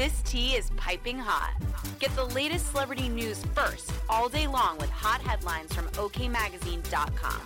This tea is piping hot. Get the latest celebrity news first all day long with hot headlines from OKMagazine.com.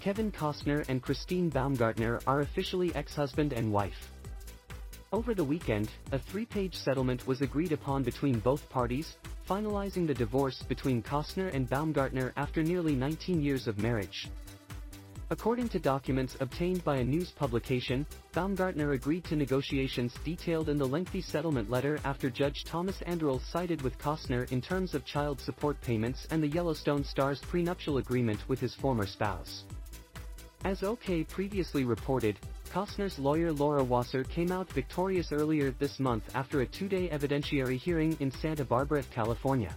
Kevin Costner and Christine Baumgartner are officially ex-husband and wife. Over the weekend, a three-page settlement was agreed upon between both parties, finalizing the divorce between Costner and Baumgartner after nearly 19 years of marriage. According to documents obtained by a news publication, Baumgartner agreed to negotiations detailed in the lengthy settlement letter after Judge Thomas Anderle sided with Costner in terms of child support payments and the Yellowstone star's prenuptial agreement with his former spouse. As OK previously reported, Costner's lawyer Laura Wasser came out victorious earlier this month after a two-day evidentiary hearing in Santa Barbara, California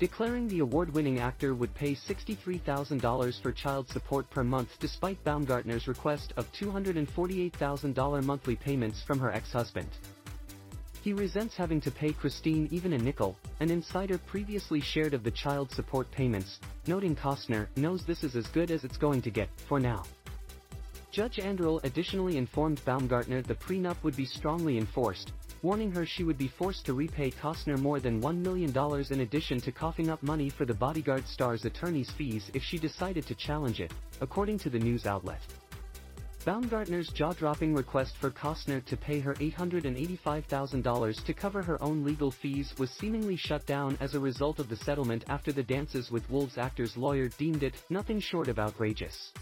declaring the award-winning actor would pay $63,000 for child support per month despite Baumgartner's request of $248,000 monthly payments from her ex-husband. He resents having to pay Christine even a nickel, an insider previously shared of the child support payments, noting Costner knows this is as good as it's going to get, for now. Judge Anderle additionally informed Baumgartner the prenup would be strongly enforced, warning her she would be forced to repay Costner more than $1 million in addition to coughing up money for the bodyguard star's attorney's fees if she decided to challenge it, according to the news outlet. Baumgartner's jaw-dropping request for Costner to pay her $885,000 to cover her own legal fees was seemingly shut down as a result of the settlement after the Dances with Wolves actor's lawyer deemed it nothing short of outrageous.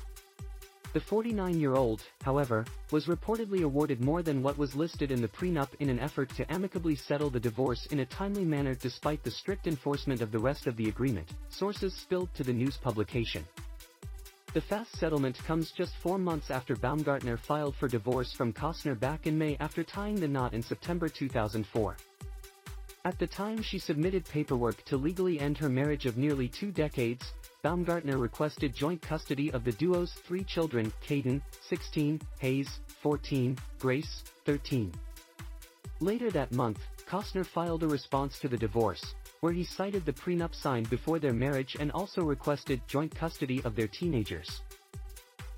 The 49-year-old, however, was reportedly awarded more than what was listed in the prenup in an effort to amicably settle the divorce in a timely manner despite the strict enforcement of the rest of the agreement, sources spilled to the news publication. The fast settlement comes just four months after Baumgartner filed for divorce from Costner back in May after tying the knot in September 2004. At the time she submitted paperwork to legally end her marriage of nearly two decades, Baumgartner requested joint custody of the duo's three children, Cayden, 16, Hayes, 14, Grace, 13. Later that month, Costner filed a response to the divorce, where he cited the prenup signed before their marriage and also requested joint custody of their teenagers.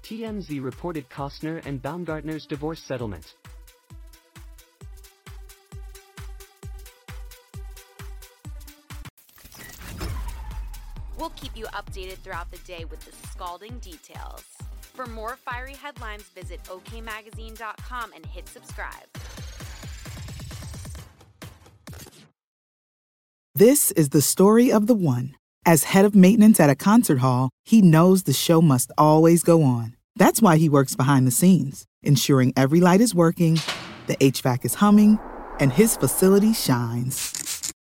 TMZ reported Costner and Baumgartner's divorce settlement. We'll keep you updated throughout the day with the scalding details. For more fiery headlines, visit okmagazine.com and hit subscribe. This is the story of the one. As head of maintenance at a concert hall, he knows the show must always go on. That's why he works behind the scenes, ensuring every light is working, the HVAC is humming, and his facility shines.